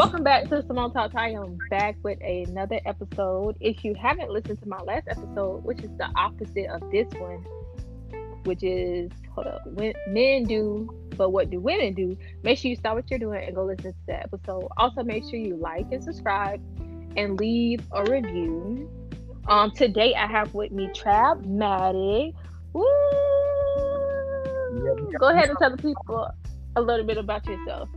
Welcome back to Simone Talks. I am back with another episode. If you haven't listened to my last episode, which is the opposite of this one, which is hold up, when men do, but what do women do? Make sure you stop what you're doing and go listen to that episode. Also, make sure you like and subscribe and leave a review. Um, today I have with me Trap Maddie. Woo! Go ahead and tell the people a little bit about yourself.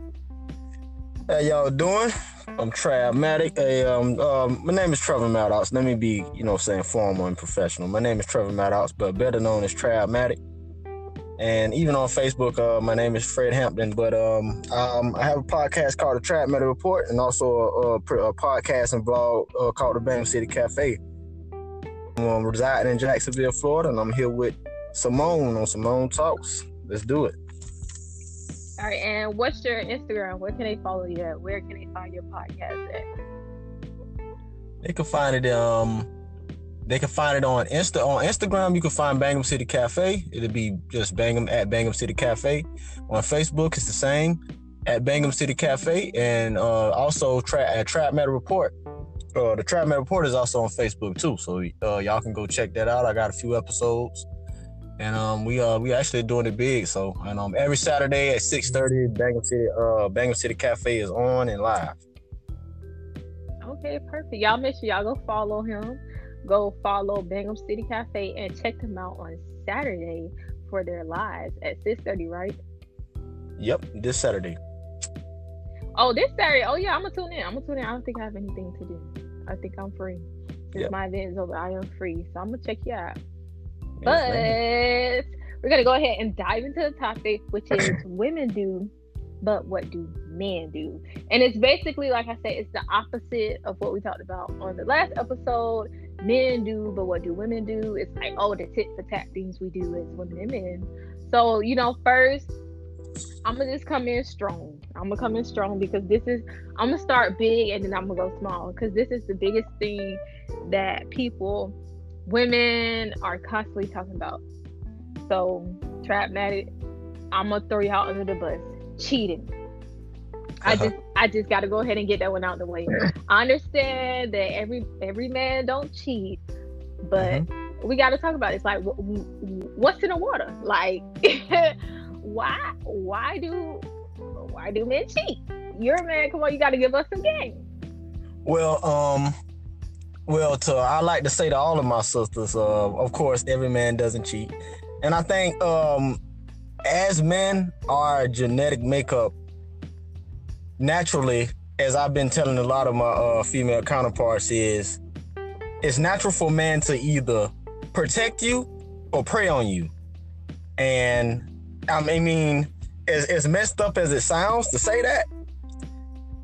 How y'all doing? I'm Trabmatic. Hey, um, um, my name is Trevor Maddox. Let me be, you know, saying formal and professional. My name is Trevor Maddox, but better known as Trabmatic. And even on Facebook, uh, my name is Fred Hampton. But um, um, I have a podcast called the Trap Metal Report, and also a, a, a podcast involved uh, called the Bang City Cafe. I'm um, residing in Jacksonville, Florida, and I'm here with Simone on Simone Talks. Let's do it. All right, and what's your Instagram? Where can they follow you at? Where can they find your podcast at? They can find it um they can find it on Insta on Instagram. You can find Bangham City Cafe. It'll be just Bangham at Bangham City Cafe. On Facebook, it's the same at Bangham City Cafe, and uh, also tra- at Trap Metal Report. Uh, the Trap Metal Report is also on Facebook too, so uh, y'all can go check that out. I got a few episodes and um, we uh we actually doing it big. So and um every Saturday at six thirty, Bangham City uh Bangham City Cafe is on and live. Okay, perfect. Y'all make sure y'all go follow him. Go follow Bangham City Cafe and check them out on Saturday for their lives at six thirty, right? Yep, this Saturday. Oh, this Saturday. Oh yeah, I'm gonna tune in. I'm gonna tune in. I don't think I have anything to do. I think I'm free. Since yep. my event is over, I am free. So I'm gonna check you out. But we're gonna go ahead and dive into the topic, which is women do, but what do men do? And it's basically, like I said, it's the opposite of what we talked about on the last episode. Men do, but what do women do? It's like, oh, the tit for tat things we do as women and men. So, you know, first, I'm gonna just come in strong. I'm gonna come in strong because this is I'm gonna start big and then I'm gonna go small because this is the biggest thing that people women are constantly talking about. So, Trabmatic, I'm gonna throw y'all under the bus. Cheating. I uh-huh. just I just got to go ahead and get that one out of the way. I understand that every every man don't cheat, but mm-hmm. we got to talk about it. It's like what's in the water? Like why why do why do men cheat? You're a man. Come on, you got to give us some game. Well, um, well, to I like to say to all of my sisters, uh, of course, every man doesn't cheat, and I think um, as men, our genetic makeup naturally, as I've been telling a lot of my uh, female counterparts, is it's natural for man to either protect you or prey on you, and I mean, as, as messed up as it sounds to say that,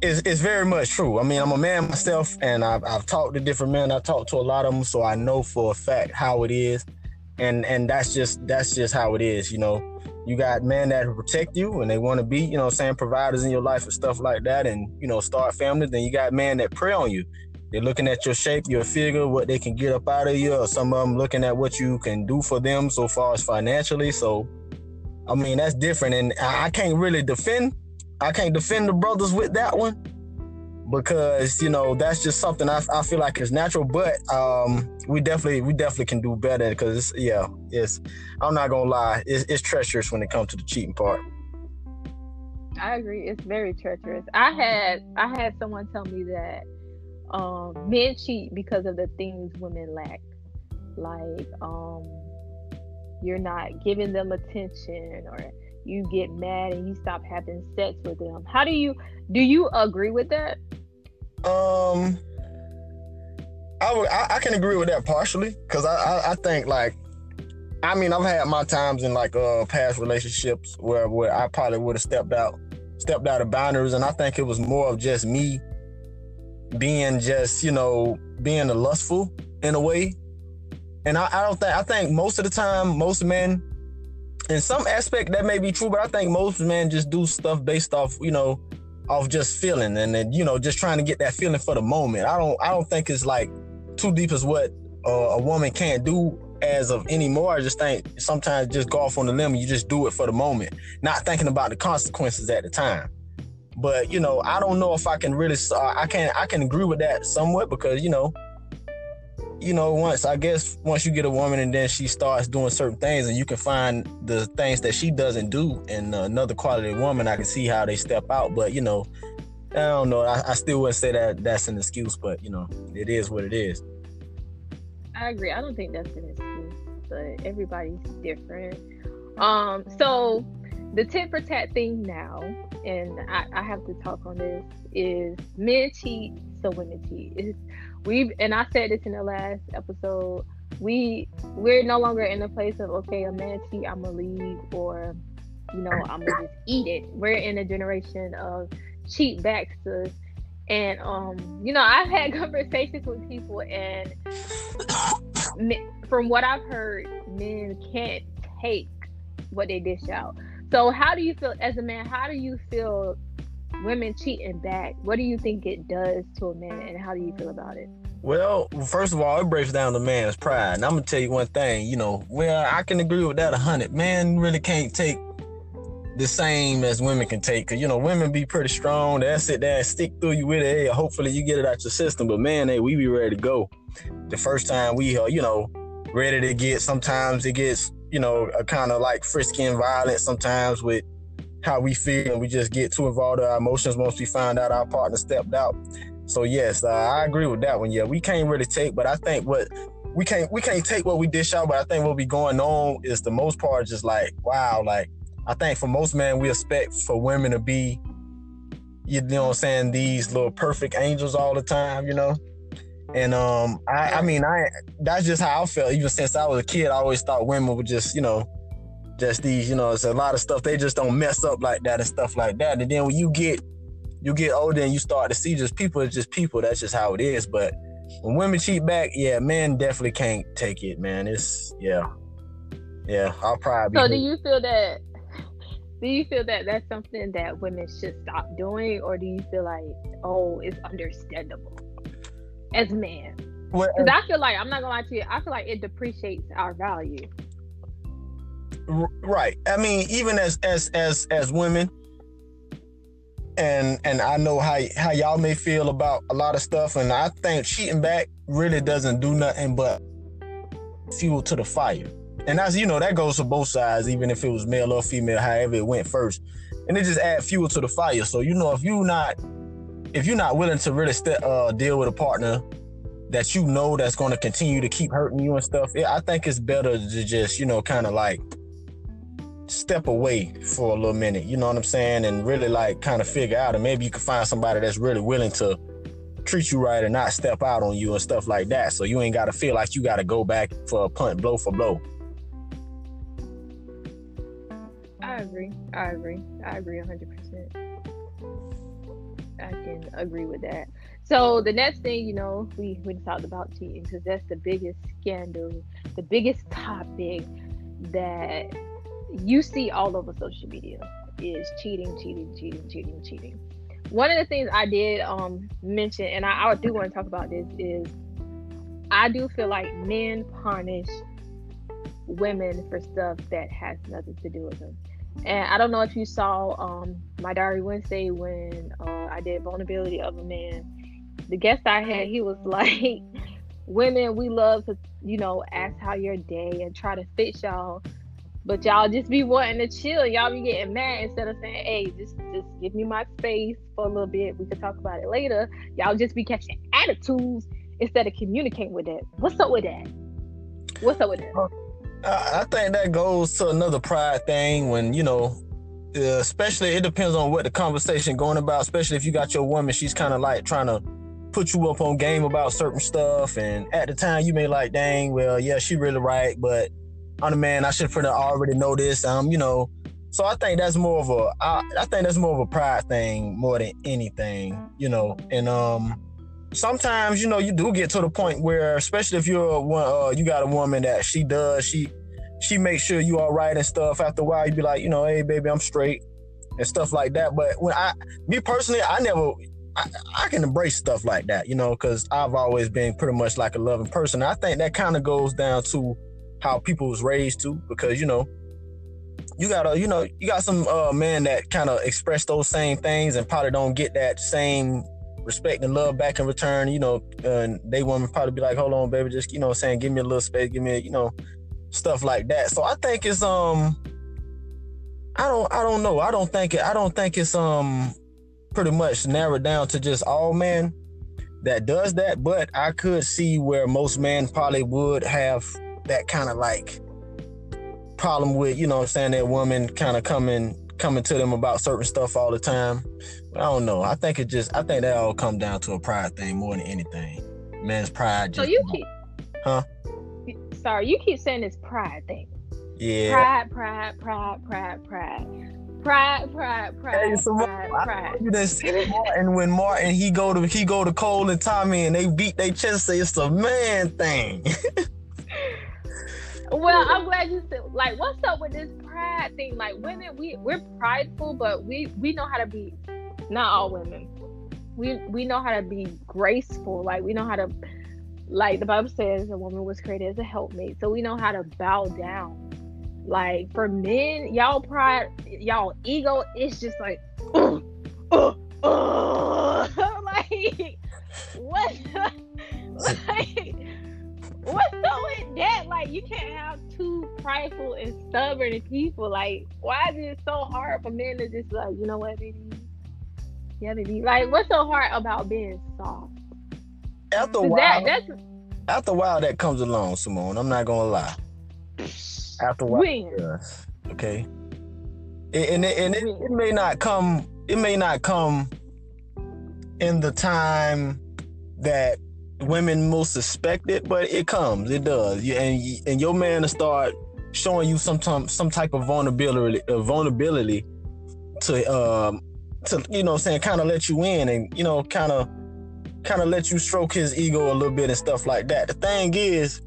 it's, it's very much true. I mean, I'm a man myself, and I've, I've talked to different men. I've talked to a lot of them, so I know for a fact how it is, and and that's just that's just how it is. You know, you got men that protect you, and they want to be, you know, saying providers in your life and stuff like that, and you know, start families. Then you got men that prey on you. They're looking at your shape, your figure, what they can get up out of you, or some of them looking at what you can do for them so far as financially. So, I mean, that's different, and I, I can't really defend I can't defend the brothers with that one because you know that's just something I, I feel like is natural. But um, we definitely we definitely can do better because yeah, it's I'm not gonna lie, it's, it's treacherous when it comes to the cheating part. I agree. It's very treacherous. I had I had someone tell me that um, men cheat because of the things women lack, like um, you're not giving them attention or you get mad and you stop having sex with them. How do you do you agree with that? Um I would I, I can agree with that partially because I, I, I think like I mean I've had my times in like uh past relationships where where I probably would have stepped out stepped out of boundaries and I think it was more of just me being just you know being a lustful in a way and I, I don't think I think most of the time most men in some aspect that may be true, but I think most men just do stuff based off, you know, off just feeling and then you know just trying to get that feeling for the moment. I don't I don't think it's like too deep as what uh, a woman can't do as of anymore. I just think sometimes just go off on the limb. You just do it for the moment, not thinking about the consequences at the time. But you know, I don't know if I can really. Uh, I can I can agree with that somewhat because you know, you know, once I guess once you get a woman and then she starts doing certain things and you can find the things that she doesn't do in another quality woman, I can see how they step out. But you know, I don't know. I, I still wouldn't say that that's an excuse, but you know, it is what it is. I agree. I don't think that's an excuse, but everybody's different. Um, so the tit for tat thing now, and I, I, have to talk on this, is men cheat, so women cheat. It's, we and I said this in the last episode. We we're no longer in the place of okay, a man cheat, I'm gonna leave, or you know, I'm gonna just eat it. We're in a generation of cheat backsters. And um, you know, I've had conversations with people, and from what I've heard, men can't take what they dish out. So, how do you feel as a man? How do you feel women cheating back? What do you think it does to a man, and how do you feel about it? Well, first of all, it breaks down the man's pride. And I'm gonna tell you one thing. You know, well, I can agree with that a hundred. Man really can't take the same as women can take. Cause you know, women be pretty strong. They'll sit there and stick through you with it. Hey, hopefully you get it out your system. But man, hey, we be ready to go. The first time we, uh, you know, ready to get. Sometimes it gets, you know, a kind of like frisky and violent. Sometimes with how we feel, and we just get too involved in our emotions once we find out our partner stepped out. So yes, uh, I agree with that one. Yeah, we can't really take, but I think what we can't we can't take what we dish out. But I think what be going on is the most part just like wow, like I think for most men, we expect for women to be, you know what I'm saying, these little perfect angels all the time, you know? And um, I, I mean, I that's just how I felt. Even since I was a kid, I always thought women were just, you know, just these, you know, it's a lot of stuff they just don't mess up like that and stuff like that. And then when you get you get older and you start to see just people just people. That's just how it is. But when women cheat back, yeah, men definitely can't take it, man. It's yeah, yeah. I'll probably. So do you feel that do you feel that that's something that women should stop doing or do you feel like oh it's understandable as men because well, i feel like i'm not gonna lie to you i feel like it depreciates our value right. I mean even as as as as women and and i know how how y'all may feel about a lot of stuff and i think cheating back really doesn't do nothing but fuel to the fire. And that's you know that goes to both sides, even if it was male or female, however it went first, and it just add fuel to the fire. So you know if you not if you're not willing to really st- uh, deal with a partner that you know that's going to continue to keep hurting you and stuff, I think it's better to just you know kind of like step away for a little minute. You know what I'm saying, and really like kind of figure out, and maybe you can find somebody that's really willing to treat you right and not step out on you and stuff like that. So you ain't got to feel like you got to go back for a punt blow for blow. I agree. I agree. I agree 100%. I can agree with that. So the next thing, you know, we we talked about cheating because that's the biggest scandal, the biggest topic that you see all over social media is cheating, cheating, cheating, cheating, cheating. One of the things I did um mention, and I, I do want to talk about this, is I do feel like men punish women for stuff that has nothing to do with them. And I don't know if you saw um, my diary Wednesday when uh, I did vulnerability of a man. The guest I had, he was like, "Women, we love to, you know, ask how your day and try to fix y'all, but y'all just be wanting to chill. Y'all be getting mad instead of saying, "Hey, just just give me my space for a little bit. We can talk about it later." Y'all just be catching attitudes instead of communicating with that. What's up with that? What's up with that? I think that goes to another pride thing when you know, uh, especially it depends on what the conversation going about. Especially if you got your woman, she's kind of like trying to put you up on game about certain stuff, and at the time you may like, dang, well, yeah, she really right, but I'm the man, I should pretty already know this. Um, you know, so I think that's more of a, I, I think that's more of a pride thing more than anything, you know, and um sometimes you know you do get to the point where especially if you're a, uh, you got a woman that she does she she makes sure you all right and stuff. After a while you be like you know hey baby i'm straight and stuff like that. But when i me personally i never I, I can embrace stuff like that you know because i've always been pretty much like a loving person. I think that kind of goes down to how people was raised to because you know you got a, you know, you got some uh men that kind of express those same things and probably don't get that same respect and love back in return. You know, and they want probably be like, hold on, baby, just you know, saying, give me a little space, give me, a, you know, stuff like that. So I think it's um, I don't, I don't know. I don't think it. I don't think it's um, pretty much narrowed down to just all men that does that. But I could see where most men probably would have that kind of like problem with, you know I'm saying, that woman kind of coming coming to them about certain stuff all the time. But I don't know. I think it just I think that all come down to a pride thing more than anything. Man's pride just So you keep Huh? Sorry, you keep saying this pride thing. Yeah. Pride, pride, pride, pride, pride. Pride, pride, pride, hey, so pride, pride. You Martin when Martin he go to he go to Cole and Tommy and they beat their chest say it's a man thing. well, I'm glad you said like what's up with this pride thing? Like women, we we're prideful, but we we know how to be not all women. We we know how to be graceful. Like we know how to like the Bible says a woman was created as a helpmate. So we know how to bow down like for men, y'all pride, y'all ego, it's just like, uh, uh, uh. like what, like what's up with that? Like you can't have two prideful and stubborn people. Like why is it so hard for men to just like, you know what, baby? Yeah, baby. Like what's so hard about being soft? After a while, that, that's after a while that comes along, Simone. I'm not gonna lie after what okay and, it, and it, it may not come it may not come in the time that women most suspect it but it comes it does and and your man to start showing you some some type of vulnerability uh, vulnerability to um to you know saying kind of let you in and you know kind of kind of let you stroke his ego a little bit and stuff like that the thing is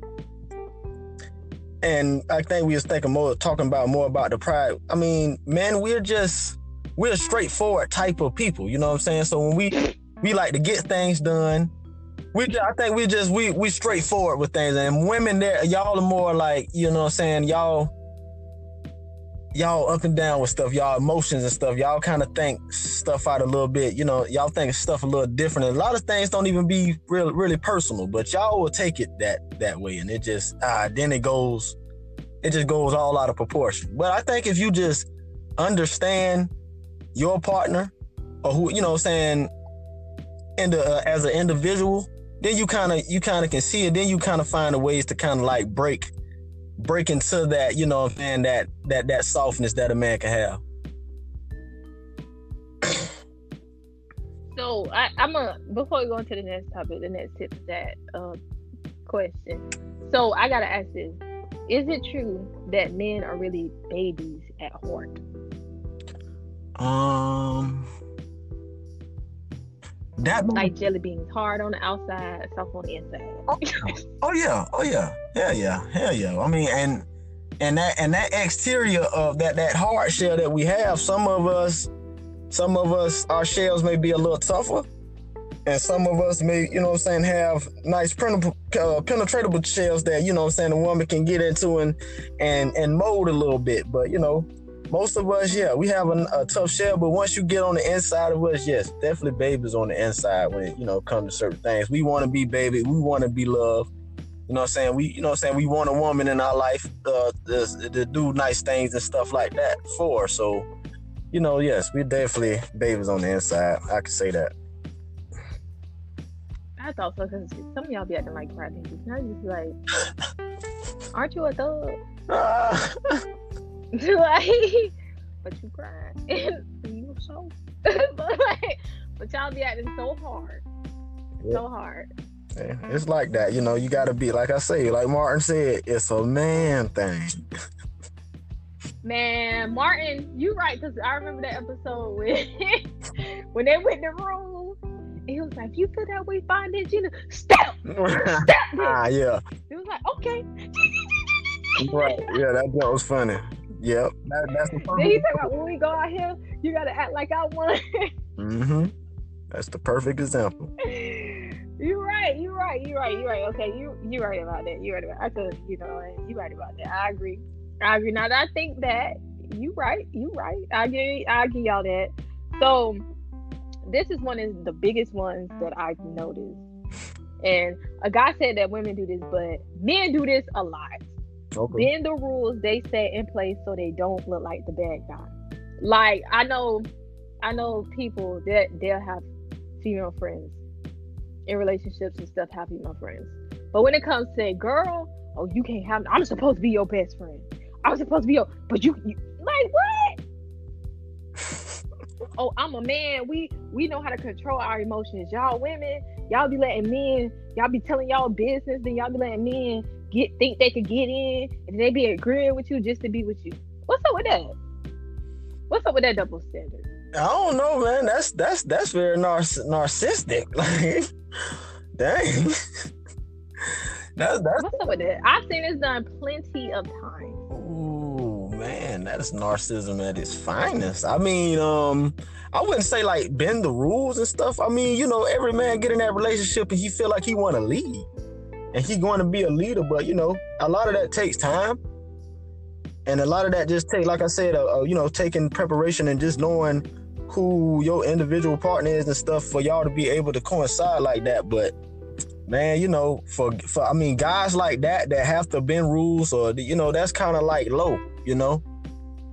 and I think we was thinking more talking about more about the pride. I mean, man, we're just we're straightforward type of people, you know what I'm saying? So when we we like to get things done, we I think we just we we straightforward with things. And women there, y'all are more like, you know what I'm saying, y'all y'all up and down with stuff, y'all emotions and stuff. Y'all kind of think stuff out a little bit, you know, y'all think stuff a little different. And a lot of things don't even be really really personal, but y'all will take it that that way. And it just uh then it goes it just goes all out of proportion. But I think if you just understand your partner or who, you know, what I'm saying and uh, as an individual, then you kind of you kind of can see it. Then you kind of find the ways to kind of like break break into that, you know, and that that that softness that a man can have. So I, I'm a before we go into the next topic, the next tip that uh, question. So I gotta ask this: Is it true that men are really babies at heart? Um, that like jelly beans, hard on the outside, soft on the inside. oh, oh yeah, oh yeah, hell yeah, hell yeah. I mean, and and that and that exterior of that that hard shell that we have, some of us, some of us, our shells may be a little tougher, and some of us may, you know what I'm saying, have nice printable, uh, penetratable shells that, you know what I'm saying, a woman can get into and and and mold a little bit. But you know, most of us, yeah, we have a, a, tough shell, but once you get on the inside of us, yes, definitely babies on the inside when it, you know, come to certain things. We want to be baby, we want to be loved. You know what I'm saying? We, you know what I'm saying? We want a woman in our life uh, to, to do nice things and stuff like that for. So, you know, yes, we definitely babies on the inside. I can say that. I thought so because some of y'all be acting like crybabies. Now you just like, aren't you a thug? like, but you cried and you so. but like, but y'all be acting so hard, yep. so hard. Yeah, it's like that, you know. You got to be like I say, like Martin said, it's a man thing. Man, Martin, you right because I remember that episode when when they went in the room and he was like, you feel that way, find it, Gina. Step, step." ah, yeah. He was like, "Okay." right. Yeah, that, that was funny. Yep. That, that's the perfect. Then he said, when we go out here, you gotta act like I want. mm-hmm. That's the perfect example. You're right. You're right. You're right. You're right. Okay. You you're right about that. You're right about. I could. You know. You right about that. I agree. I agree. Now I think that you right. You right. I give I give y'all that. So this is one of the biggest ones that I've noticed. And a guy said that women do this, but men do this a lot. Okay. Bend the rules they set in place so they don't look like the bad guy. Like I know, I know people that they'll have female friends in relationships and stuff have female friends. But when it comes to a girl, oh, you can't have. I'm supposed to be your best friend. I'm supposed to be your, but you, you like what? oh, I'm a man. We we know how to control our emotions. Y'all women, y'all be letting men, y'all be telling y'all business, then y'all be letting men get think they could get in, and they be agreeing with you just to be with you. What's up with that? What's up with that double standard? I don't know, man. That's that's that's very narcissistic. Like, dang. that's that's what's up with it. I've seen this done plenty of times. Ooh, man, that is narcissism at its finest. I mean, um, I wouldn't say like bend the rules and stuff. I mean, you know, every man get in that relationship and he feel like he want to lead, and he going to be a leader. But you know, a lot of that takes time, and a lot of that just take, like I said, uh, uh, you know, taking preparation and just knowing who your individual partner is and stuff for y'all to be able to coincide like that. But man, you know, for for I mean, guys like that that have to bend rules or you know, that's kind of like low, you know,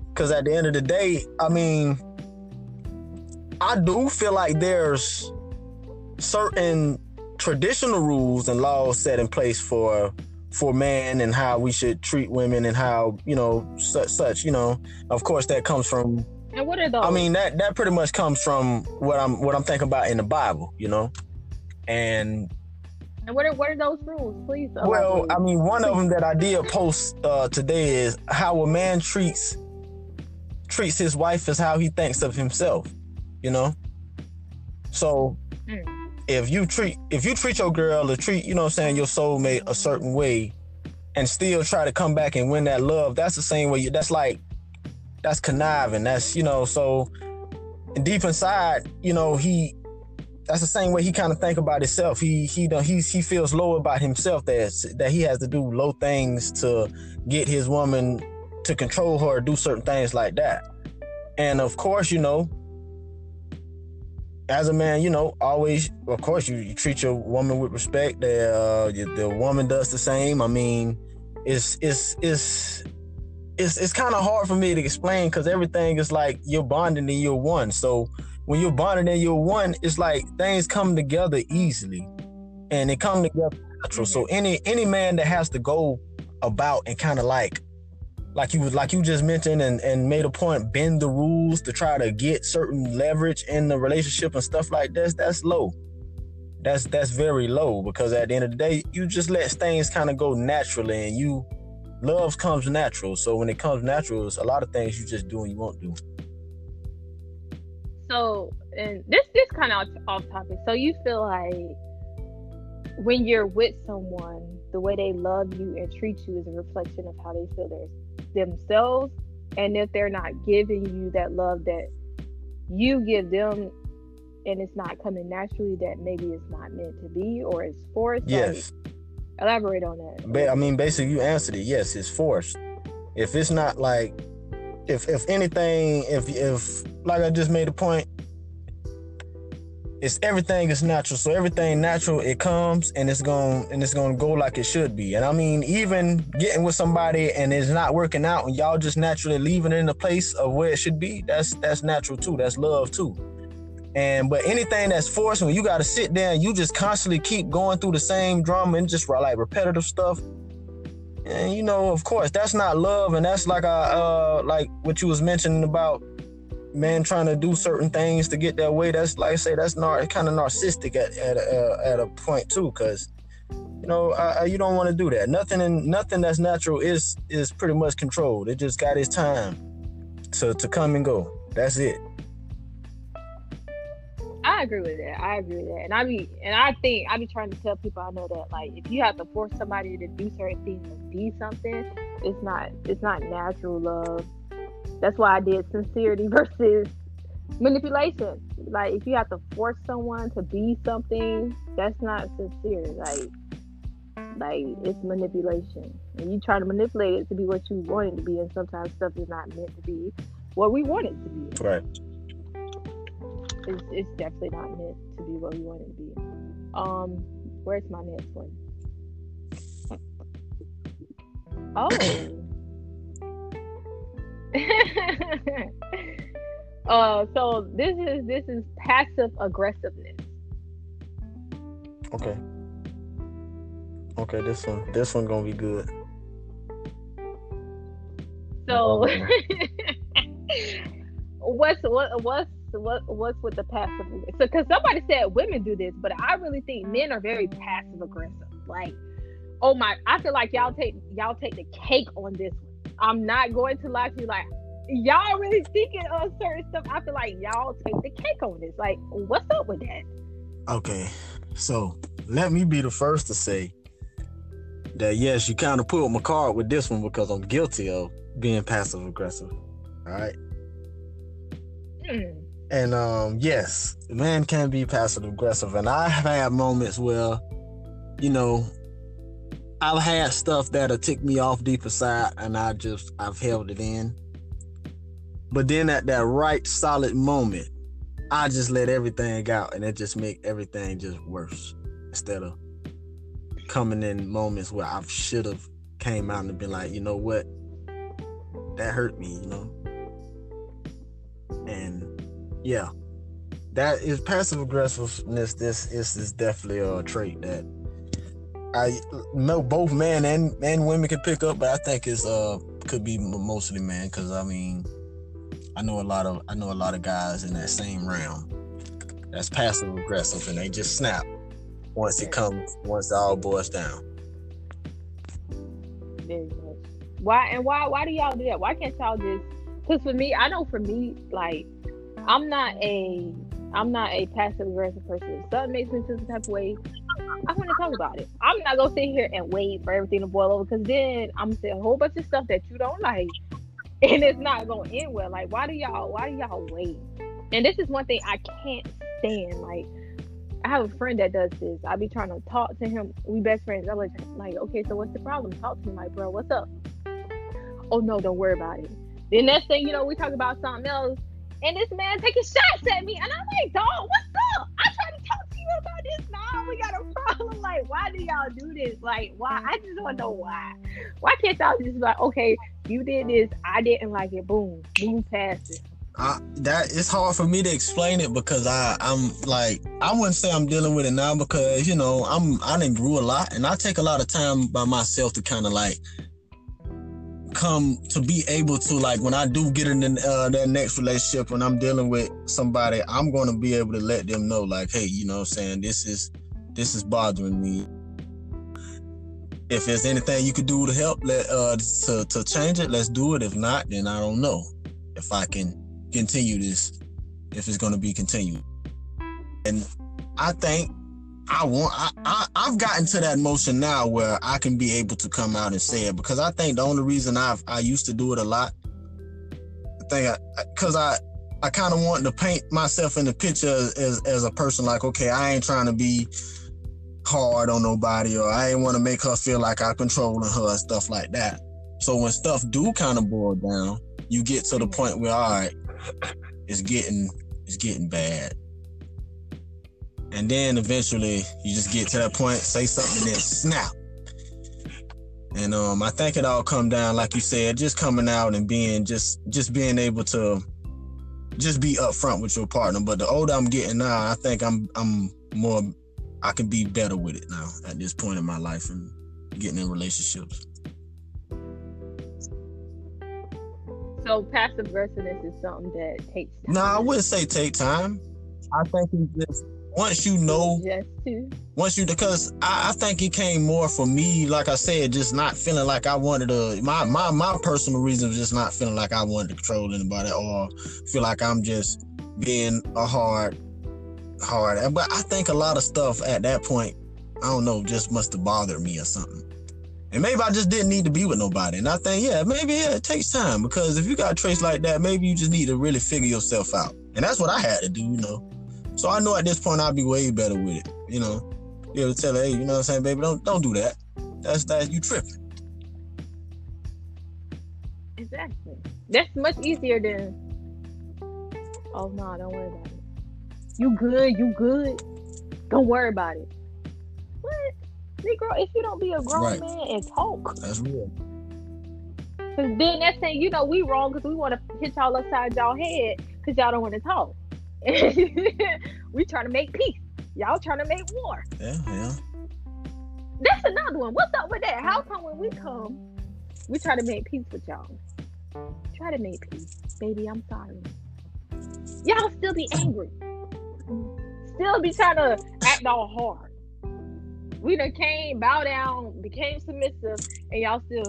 because at the end of the day, I mean, I do feel like there's certain traditional rules and laws set in place for for men and how we should treat women and how you know such such you know of course that comes from and what are those? I mean that that pretty much comes from what I'm what I'm thinking about in the Bible, you know, and. And what are what are those rules, please? Well, I mean, one of them that I did post uh, today is how a man treats treats his wife is how he thinks of himself. You know, so mm. If you treat if you treat your girl or treat you know I'm saying your soulmate a certain way, and still try to come back and win that love, that's the same way. You, that's like that's conniving. That's you know so deep inside, you know he that's the same way he kind of think about himself. He he he he feels low about himself that that he has to do low things to get his woman to control her, do certain things like that. And of course, you know, as a man, you know, always, of course, you, you treat your woman with respect. The uh, the woman does the same. I mean, it's it's it's it's it's kind of hard for me to explain because everything is like you're bonding and you're one. So when you're bonding and you're one, it's like things come together easily, and they come together natural. So any any man that has to go about and kind of like like you like you just mentioned and, and made a point bend the rules to try to get certain leverage in the relationship and stuff like this that's low that's that's very low because at the end of the day you just let things kind of go naturally and you love comes natural. So when it comes natural, it's a lot of things you just do and you won't do. So, and this this kind of off topic. So you feel like when you're with someone, the way they love you and treat you is a reflection of how they feel their, themselves. And if they're not giving you that love that you give them, and it's not coming naturally, that maybe it's not meant to be or it's forced. Yes. Like, Elaborate on that. But I mean, basically, you answered it. Yes, it's forced. If it's not like, if if anything, if if like I just made a point, it's everything is natural. So everything natural, it comes and it's going and it's to go like it should be. And I mean, even getting with somebody and it's not working out, and y'all just naturally leaving it in the place of where it should be. That's that's natural too. That's love too. And but anything that's forced, when you got to sit there and you just constantly keep going through the same drama and just like repetitive stuff, and you know, of course, that's not love, and that's like a uh, like what you was mentioning about man trying to do certain things to get that way. That's like I say, that's nar- kind of narcissistic at at a, uh, at a point too, because you know I, I, you don't want to do that. Nothing and nothing that's natural is is pretty much controlled. It just got its time to to come and go. That's it. I agree with that. I agree with that. And I be and I think I be trying to tell people I know that like if you have to force somebody to do certain things and be something, it's not it's not natural love. That's why I did sincerity versus manipulation. Like if you have to force someone to be something, that's not sincere. Like Like it's manipulation, and you try to manipulate it to be what you want it to be, and sometimes stuff is not meant to be what we want it to be. Right. It's, it's definitely not meant to be what we want it to be. Um, where's my next one? Oh. uh, so this is this is passive aggressiveness. Okay. Okay, this one this one gonna be good. So what's what what's what what's with the passive so because somebody said women do this, but I really think men are very passive aggressive. Like, oh my I feel like y'all take y'all take the cake on this one. I'm not going to lie to you like y'all really thinking of certain stuff. I feel like y'all take the cake on this. Like, what's up with that? Okay. So let me be the first to say that yes, you kind of pulled my card with this one because I'm guilty of being passive aggressive. All right. Hmm. And um, yes, man can be passive aggressive, and I have had moments where, you know, I've had stuff that'll tick me off deep inside, and I just I've held it in. But then at that right solid moment, I just let everything out, and it just make everything just worse instead of coming in moments where I should have came out and been like, you know what, that hurt me, you know. And yeah, that is passive aggressiveness. This is, is definitely a trait that I know both men and and women can pick up, but I think it's uh could be mostly men because I mean I know a lot of I know a lot of guys in that same realm that's passive aggressive and they just snap once it comes once it all boils down. Why and why why do y'all do that? Why can't y'all just because for me, I know for me, like I'm not a I'm not a passive aggressive person. If something makes me feel some type of way, I want to talk about it. I'm not gonna sit here and wait for everything to boil over because then I'm gonna say a whole bunch of stuff that you don't like, and it's not gonna end well. Like, why do y'all why do y'all wait? And this is one thing I can't stand. Like, I have a friend that does this. I be trying to talk to him. We best friends. I'm like, like, okay, so what's the problem? Talk to me, like, bro, what's up? Oh no, don't worry about it. Then next thing you know, we talk about something else, and this man taking shots at me, and I'm like, dog, what's up? I tried to talk to you about this. Now we got a problem. Like, why do y'all do this? Like, why? I just to know why. Why can't y'all just be like, okay, you did this, I didn't like it, boom, move past it. I, that it's hard for me to explain it because I I'm like I wouldn't say I'm dealing with it now because you know I'm I didn't grew a lot and I take a lot of time by myself to kind of like come to be able to like when I do get in the, uh, that next relationship when I'm dealing with somebody I'm going to be able to let them know like hey you know what I'm saying this is this is bothering me if there's anything you could do to help let uh to to change it let's do it if not then I don't know if I can continue this if it's going to be continued. And I think I want I, I I've gotten to that motion now where I can be able to come out and say it because I think the only reason I've I used to do it a lot I think because I, I I kind of want to paint myself in the picture as, as, as a person like okay I ain't trying to be hard on nobody or I ain't want to make her feel like I'm controlling her and stuff like that. So when stuff do kind of boil down, you get to the point where all right, it's getting it's getting bad. And then eventually you just get to that point, say something, and then snap. And um, I think it all come down, like you said, just coming out and being just just being able to just be upfront with your partner. But the older I'm getting now, I think I'm I'm more I can be better with it now at this point in my life and getting in relationships. So passive aggressiveness is something that takes time. No, I wouldn't say take time. I think it's just once you know, once you because I, I think it came more for me, like I said, just not feeling like I wanted to. My my my personal reason was just not feeling like I wanted to control anybody or feel like I'm just being a hard hard. But I think a lot of stuff at that point, I don't know, just must have bothered me or something. And maybe I just didn't need to be with nobody. And I think, yeah, maybe yeah, it takes time because if you got traits like that, maybe you just need to really figure yourself out. And that's what I had to do, you know. So I know at this point I'd be way better with it, you know. be able to tell her, hey, you know what I'm saying, baby, don't don't do that. That's that you tripping. Exactly. That's much easier than oh no, don't worry about it. You good, you good. Don't worry about it. What? Negro, if you don't be a grown right. man and talk. That's real. Cause then that's saying, you know, we wrong because we want to hit y'all upside y'all head because y'all don't want to talk. we trying to make peace. Y'all trying to make war. Yeah, yeah. That's another one. What's up with that? How come when we come, we try to make peace with y'all? Try to make peace. Baby, I'm sorry. Y'all still be angry. Still be trying to act all hard. We done came, bow down, became submissive, and y'all still.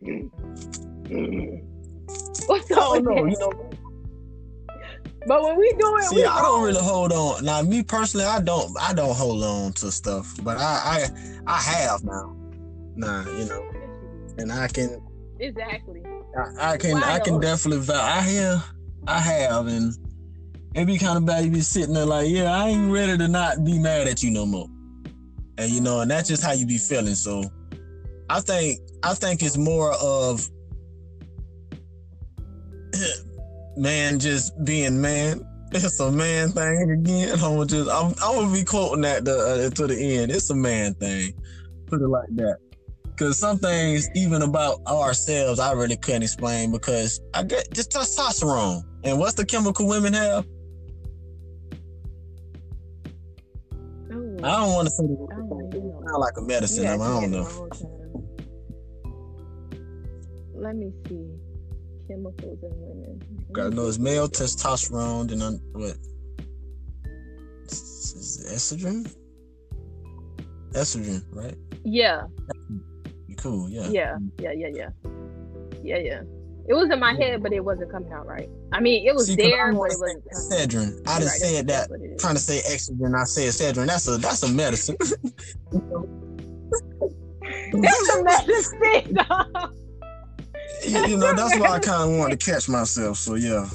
What's up? with that? You know, but when we do it, see, I don't really hold on. Now, me personally, I don't, I don't hold on to stuff, but I, I, I have now. Nah, you know, and I can exactly. I, I can, I can definitely. I have, I have, and it be kind of bad. You be sitting there like, yeah, I ain't ready to not be mad at you no more, and you know, and that's just how you be feeling. So, I think, I think it's more of man just being man. It's a man thing again. I'm just I'm, I'm gonna be quoting that to, uh, to the end. It's a man thing. Put it like that. Cause some things, even about ourselves, I really couldn't explain because I get just testosterone. And what's the chemical women have? I don't want to say it sound like a medicine. I don't know. Let me see chemicals in women. Gotta know it's male testosterone, and un- what? Is estrogen? Estrogen, right? Yeah. Cool. Yeah. Yeah. Yeah. Yeah. Yeah. Yeah. Yeah. It was in my head, but it wasn't coming out right. I mean, it was See, there, but it wasn't. Excedrin. I just right, said that. Trying to say estrogen, I said Excedrin. That's a that's a medicine. that's a medicine you, you know, that's why I kind of wanted to catch myself. So yeah.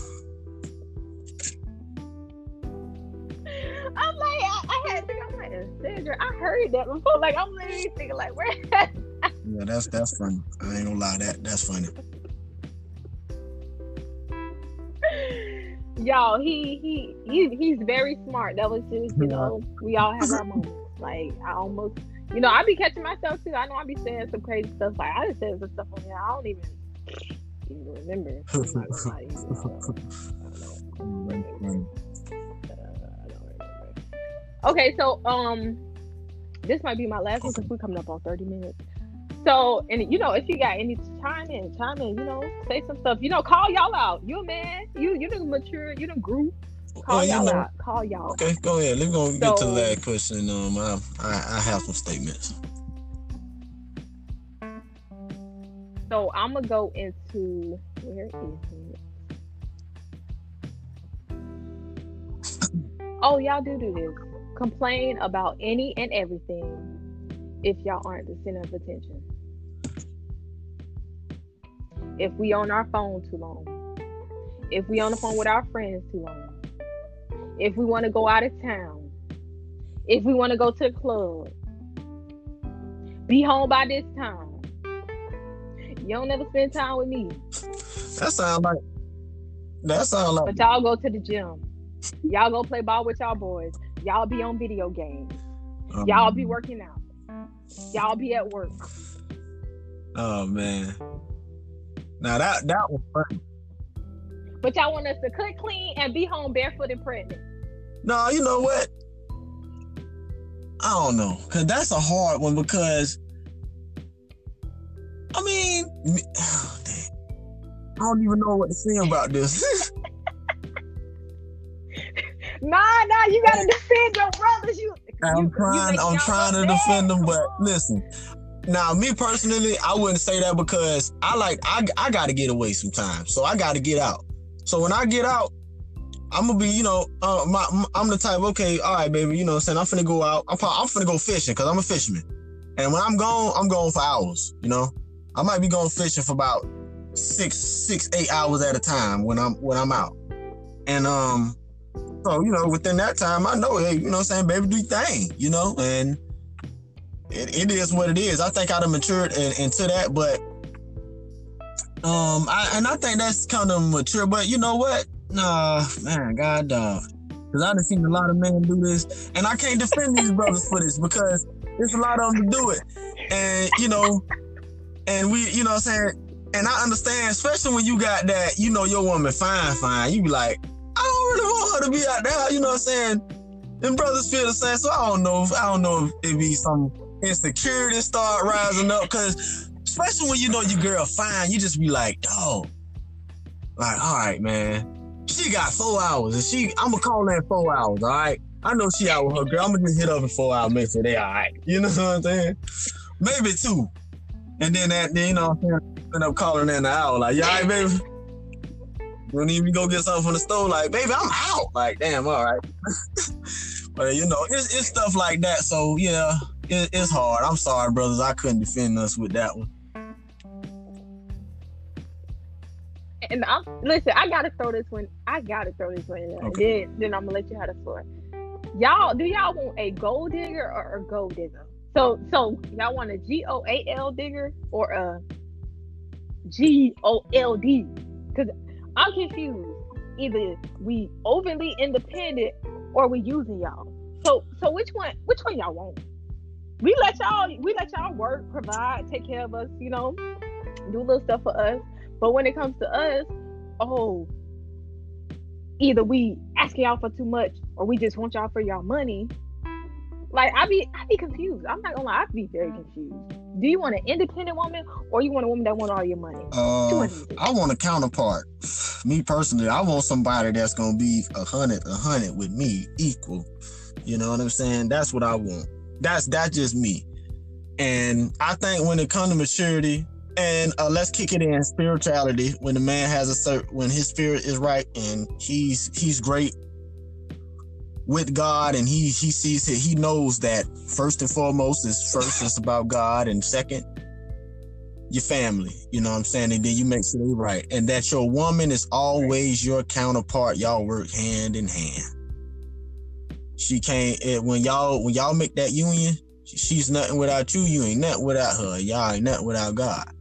I'm like, I, I had to think, I'm like, Sandra, I heard that before. Like, I'm literally thinking, like, where? yeah, that's that's funny. I ain't gonna lie, that that's funny. Y'all, he he he he's very smart. That was just, you know, we all have our moments. Like, I almost, you know, I be catching myself too. I know I be saying some crazy stuff. Like, I just said some stuff on here. I don't even even remember. Okay, so um, this might be my last one because we're coming up on thirty minutes. So, and you know, if you got any chime in, chime in, you know, say some stuff. You know, call y'all out. You a man. You you done mature. You done grew. Call well, y'all know, out. Call y'all. Okay, go ahead. Let's go so, get to the last question. Um, I, I I have some statements. So I'm gonna go into where is it? Oh, y'all do do this. Complain about any and everything if y'all aren't the center of attention. If we on our phone too long, if we on the phone with our friends too long, if we want to go out of town, if we want to go to the club, be home by this time you don't never spend time with me. That sounds like that sounds like But y'all go to the gym. Y'all go play ball with y'all boys. Y'all be on video games. Um, y'all be working out. Y'all be at work. Oh man. Now that that was funny. But y'all want us to cook clean and be home barefoot and pregnant. No, you know what? I don't know. Cause that's a hard one because I mean, I don't even know what to say about this. nah, nah, you gotta defend your brothers. You, I'm you, trying. You I'm trying to defend them, but listen. Now, me personally, I wouldn't say that because I like I I got to get away sometimes, so I got to get out. So when I get out, I'm gonna be, you know, uh, my, I'm the type. Okay, all right, baby. You know, saying I'm finna go out. I'm I'm finna go fishing because I'm a fisherman, and when I'm gone, I'm gone for hours. You know, I might be going fishing for about six, six, eight hours at a time when I'm when I'm out. And um, so you know, within that time, I know, hey, you know, what I'm saying, baby, do thing, you know, and it, it is what it is. I think I'd have matured in, into that, but um, I and I think that's kind of mature. But you know what? Nah, man, God dog. Cause I done seen a lot of men do this, and I can't defend these brothers for this because there's a lot of them to do it, and you know, and we, you know, I'm saying, and I understand, especially when you got that, you know, your woman fine, fine. You be like, I don't really want her to be out there, you know what I'm saying? Them brothers feel the same, so I don't know. If, I don't know if it be some insecurity start rising up, cause especially when you know your girl fine, you just be like, dog, like, all right, man she got four hours, and she I'm gonna call that four hours. All right, I know she out with her girl. I'm gonna just hit up in four hours, make sure they all right. You know what I'm saying? Maybe two, and then that, then you know, end up calling in the hour like, yeah, all right, baby. You don't even go get something from the store, like, baby, I'm out. Like, damn, all right. but you know, it's, it's stuff like that. So yeah, it, it's hard. I'm sorry, brothers. I couldn't defend us with that one. and I'm listen. I gotta throw this one. I gotta throw this one. In okay. Then, then I'm gonna let you have the floor. Y'all, do y'all want a gold digger or a gold digger? So, so y'all want a G O A L digger or a G O L D? Because I'm confused. Either we overly independent or we using y'all. So, so which one? Which one y'all want? We let y'all. We let y'all work, provide, take care of us. You know, do little stuff for us but when it comes to us, oh, either we asking y'all for too much or we just want y'all for y'all money. Like I be I be confused. I'm not gonna lie, I be very confused. Do you want an independent woman or you want a woman that want all your money? Uh, I want a counterpart. Me personally, I want somebody that's gonna be a hundred, a hundred with me, equal. You know what I'm saying? That's what I want. That's that's just me. And I think when it comes to maturity, and uh, let's kick it in spirituality. When the man has a certain, when his spirit is right and he's he's great with God, and he he sees it, he knows that first and foremost is first it's about God, and second your family. You know what I'm saying? And then you make sure they're right, and that your woman is always your counterpart. Y'all work hand in hand. She can't it, when y'all when y'all make that union. She's nothing without you. You ain't nothing without her. Y'all ain't nothing without God.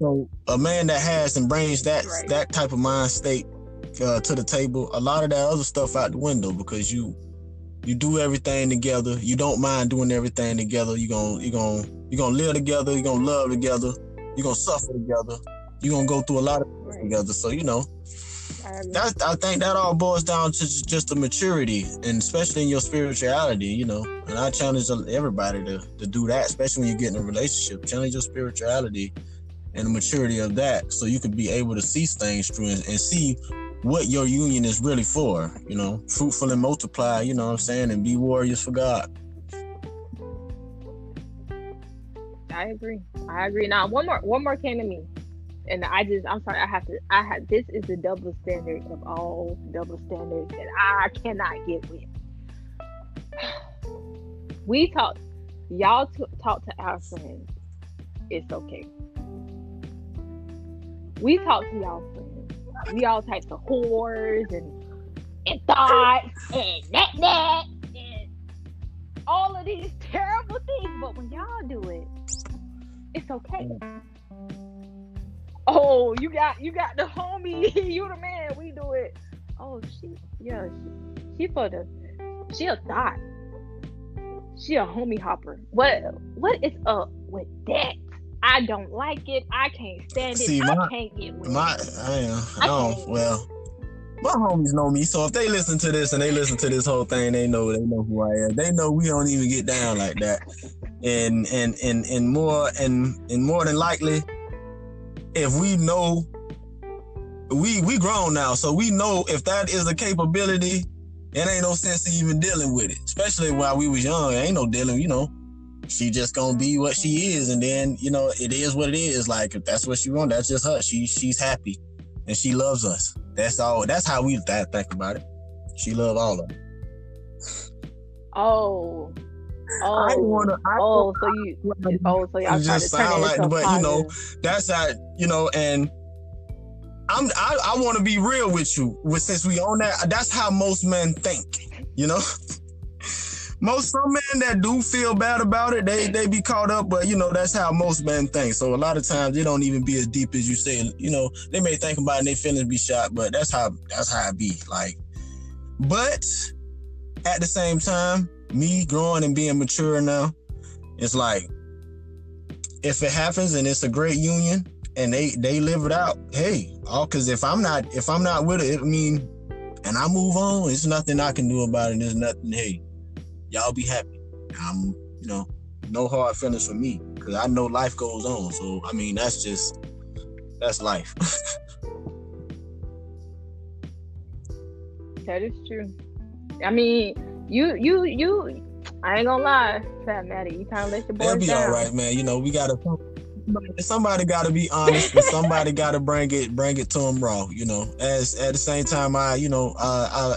So a man that has and brings that right. that type of mind state uh, to the table, a lot of that other stuff out the window because you you do everything together. You don't mind doing everything together. You're gonna you're gonna you're gonna live together. You're gonna love together. You're gonna suffer together. You're gonna go through a lot of things right. together. So you know. That, I think that all boils down to just the maturity, and especially in your spirituality, you know. And I challenge everybody to, to do that, especially when you get in a relationship. Challenge your spirituality and the maturity of that so you could be able to see things through and, and see what your union is really for, you know, fruitful and multiply, you know what I'm saying, and be warriors for God. I agree. I agree. Now one more one more came to me. And I just I'm sorry, I have to I have this is the double standard of all double standards that I cannot get with. We talk y'all t- talk to our friends. It's okay we talk to y'all friends. We all types of whores and and thoughts and that that and all of these terrible things. But when y'all do it, it's okay. Oh, you got you got the homie, oh. you the man, we do it. Oh she yeah, she, she for the she a thought. She a homie hopper. What what is up with that? I don't like it. I can't stand it. See, my, I can't get with my, it. I, am, I, don't. Well, my homies know me, so if they listen to this and they listen to this whole thing, they know they know who I am. They know we don't even get down like that. And and and and more and and more than likely, if we know we we grown now, so we know if that is a capability, it ain't no sense even dealing with it. Especially while we was young, ain't no dealing, you know she just gonna be what she is, and then you know it is what it is. Like if that's what she want, that's just her. She she's happy, and she loves us. That's all. That's how we think about it. She love all of them. Oh. Oh, I wanna, I oh, so you, oh, so y'all just sound like, but positive. you know, that's how you know, and I'm, I, I want to be real with you, with since we own that. That's how most men think, you know. most some men that do feel bad about it, they they be caught up, but you know that's how most men think. So a lot of times they don't even be as deep as you say. You know, they may think about it and their feelings be shot, but that's how that's how it be. Like, but at the same time, me growing and being mature now, it's like if it happens and it's a great union and they they live it out, hey, all because if I'm not if I'm not with it, I mean, and I move on, it's nothing I can do about it. There's nothing. Hey, y'all be happy. I'm, you know, no hard feelings for me because I know life goes on. So I mean, that's just that's life. that is true. I mean, you you you. I ain't gonna lie, Trabmatic. You kind of let your boy They'll be down. all right, man. You know, we gotta. Somebody got to be honest, and somebody got to bring it, bring it to them raw. You know, as at the same time, I, you know, uh,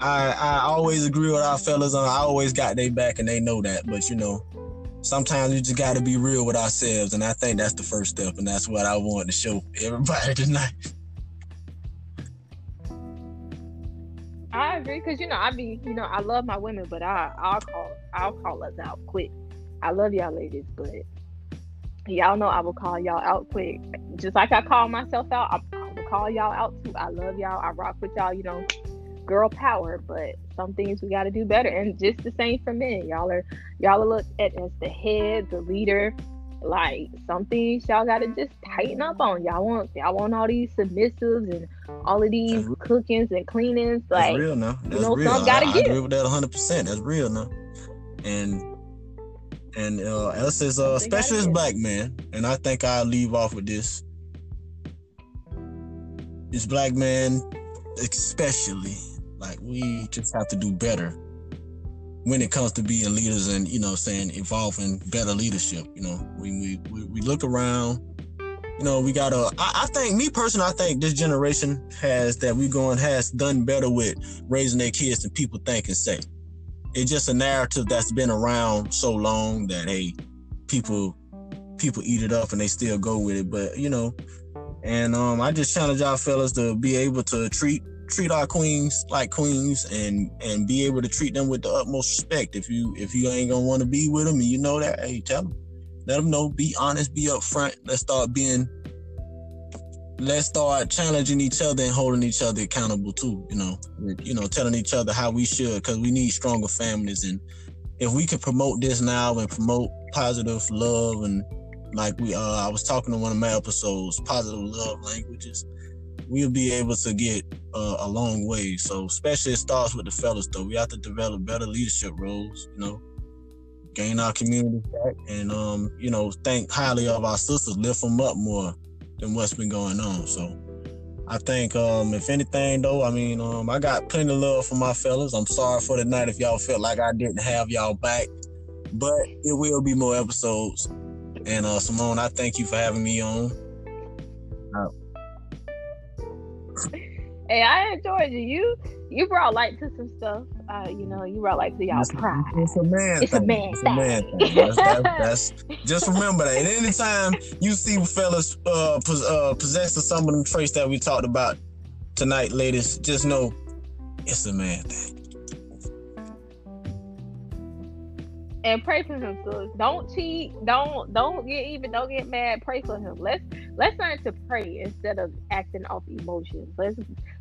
I, I, I always agree with our fellas, and I always got their back, and they know that. But you know, sometimes we just got to be real with ourselves, and I think that's the first step, and that's what I want to show everybody tonight. I agree because you know I be you know I love my women, but I I'll call I'll call us out quick. I love y'all ladies, but y'all know I will call y'all out quick. Just like I call myself out, I, I will call y'all out too. I love y'all. I rock with y'all. You know, girl power. But some things we got to do better, and just the same for men. Y'all are y'all are looked at as the head, the leader. Like some things y'all got to just tighten up on. Y'all want y'all want all these submissives and all of these cookings and cleanings. Like that's real now. That's you know, real. some gotta I, give. I agree with that 100. percent That's real now. And and uh, us as uh, especially as black man. and I think I'll leave off with this. This black man, especially, like we just have to do better when it comes to being leaders and you know saying evolving better leadership. You know, we we we look around. You know, we gotta. I, I think me personally, I think this generation has that we going has done better with raising their kids than people think and say it's just a narrative that's been around so long that hey, people people eat it up and they still go with it. But you know, and um, I just challenge y'all fellas to be able to treat treat our queens like queens and and be able to treat them with the utmost respect. If you if you ain't gonna want to be with them and you know that, hey, tell them, let them know. Be honest, be upfront. Let's start being. Let's start challenging each other and holding each other accountable too. You know, you know, telling each other how we should because we need stronger families. And if we can promote this now and promote positive love and like we, uh, I was talking to one of my episodes, positive love languages we'll be able to get uh, a long way. So, especially it starts with the fellas, though. We have to develop better leadership roles, you know, gain our community back, and um, you know, think highly of our sisters, lift them up more than what's been going on. So, I think um, if anything, though, I mean, um, I got plenty of love for my fellas. I'm sorry for the night if y'all felt like I didn't have y'all back, but it will be more episodes. And uh, Simone, I thank you for having me on. Hey, I enjoyed you. You you brought light to some stuff. Uh, you know, you brought light to y'all it's, pride. It's a man. It's thing. a man It's thing. a man thing. That's, that's, that's just remember that. And anytime you see fellas uh, pos- uh, possessing some of them traits that we talked about tonight, ladies, just know it's a man thing. and pray for him. So don't cheat. Don't don't get even. Don't get mad. Pray for him. Let's let's learn to pray instead of acting off emotions. Let's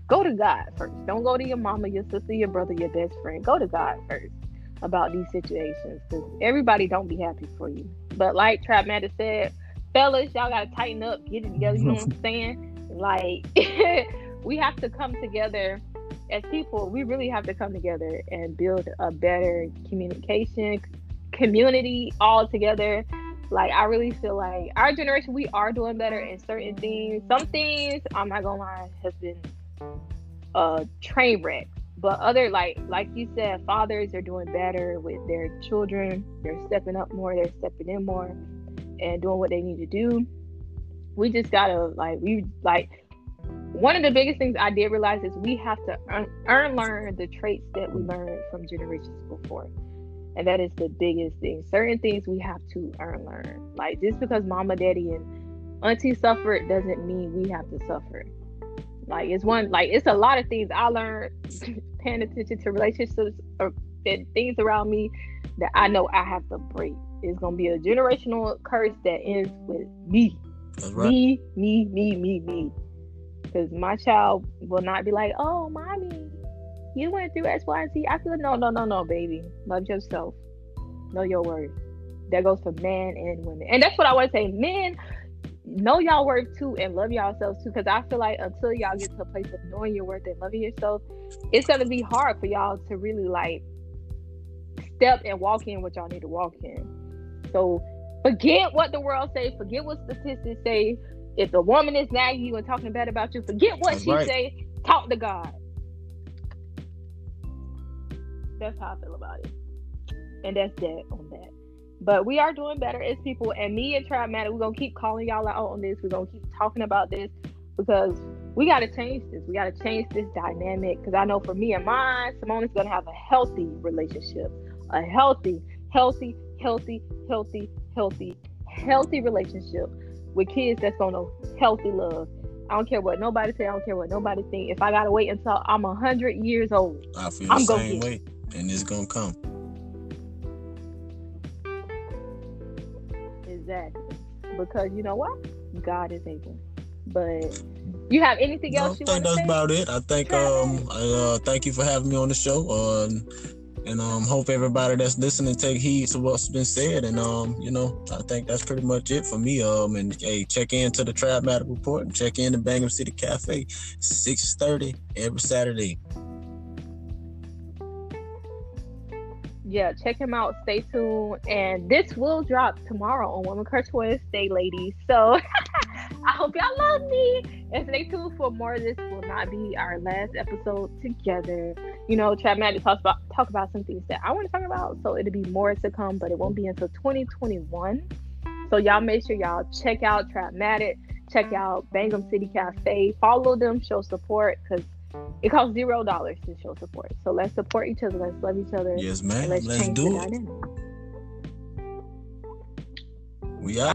go to God first. Don't go to your mama, your sister, your brother, your best friend. Go to God first about these situations because everybody don't be happy for you. But like Trabmatic said, fellas, y'all gotta tighten up, get it together. You know what I'm saying? Like we have to come together as people. We really have to come together and build a better communication community all together. Like I really feel like our generation, we are doing better in certain things. Some things, I'm not gonna lie, has been a train wreck. But other like like you said, fathers are doing better with their children. They're stepping up more. They're stepping in more, and doing what they need to do. We just gotta like we like one of the biggest things I did realize is we have to earn, learn the traits that we learned from generations before. And that is the biggest thing. Certain things we have to earn learn. Like just because mama, daddy, and auntie suffered doesn't mean we have to suffer. Like it's one like it's a lot of things I learned paying attention to relationships or and things around me that I know I have to break. It's gonna be a generational curse that ends with me. Right. Me, me, me, me, me. Because my child will not be like, oh, mommy, you went through X, Y, and Z. I feel no, no, no, no, baby. Love yourself. Know your worth. That goes for men and women. And that's what I want to say. Men, know y'all worth too and love yourselves too. Because I feel like until y'all get to a place of knowing your worth and loving yourself, it's gonna be hard for y'all to really like step and walk in what y'all need to walk in. So forget what the world say, forget what statistics say. If a woman is nagging you and talking bad about you, forget what That's she right. say. Talk to God. That's how I feel about it. And that's that on that. But we are doing better as people. And me and Trabmatic, we're gonna keep calling y'all out on this. We're gonna keep talking about this because we gotta change this. We gotta change this dynamic. Because I know for me and mine, Simone is gonna have a healthy relationship. A healthy, healthy, healthy, healthy, healthy, healthy relationship with kids that's gonna healthy love. I don't care what nobody say. I don't care what nobody think. If I gotta wait until I'm a hundred years old, I feel I'm the same way, and it's gonna come. Exactly. Because you know what? God is able. But you have anything else? I think that's say? about it. I think um I uh, thank you for having me on the show. Um, and um hope everybody that's listening take heed to what's been said. And um you know I think that's pretty much it for me. Um and hey check in to the Trabmatic Report and check in to Bangham City Cafe, six thirty every Saturday. Yeah, check him out. Stay tuned. And this will drop tomorrow on Women Curse Wednesday, ladies. So I hope y'all love me. And stay tuned for more. This will not be our last episode together. You know, Trabmatic talks about talk about some things that I want to talk about. So it'll be more to come, but it won't be until 2021. So y'all make sure y'all check out Trabmatic, check out Bangham City Cafe, follow them, show support because it costs zero dollars to show support. So let's support each other. Let's love each other. Yes, man. Let's, let's do it. We are.